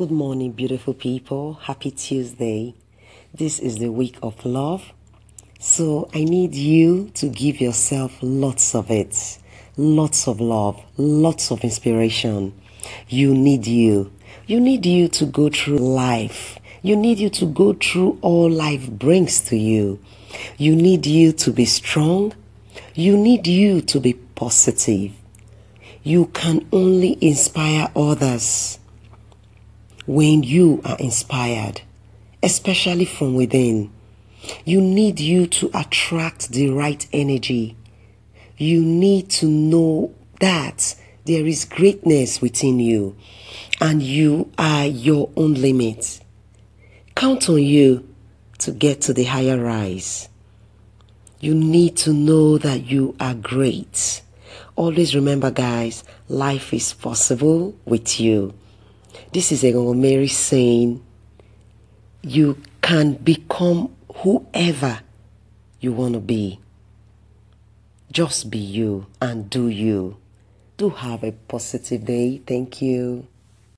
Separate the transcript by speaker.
Speaker 1: Good morning, beautiful people. Happy Tuesday. This is the week of love. So I need you to give yourself lots of it. Lots of love, lots of inspiration. You need you. You need you to go through life. You need you to go through all life brings to you. You need you to be strong. You need you to be positive. You can only inspire others when you are inspired, especially from within. You need you to attract the right energy. You need to know that there is greatness within you and you are your own limit. Count on you to get to the higher rise. You need to know that you are great. Always remember, guys, life is possible with you. This is a Mary saying, you can become whoever you want to be. Just be you and do you. Do have a positive day. Thank you.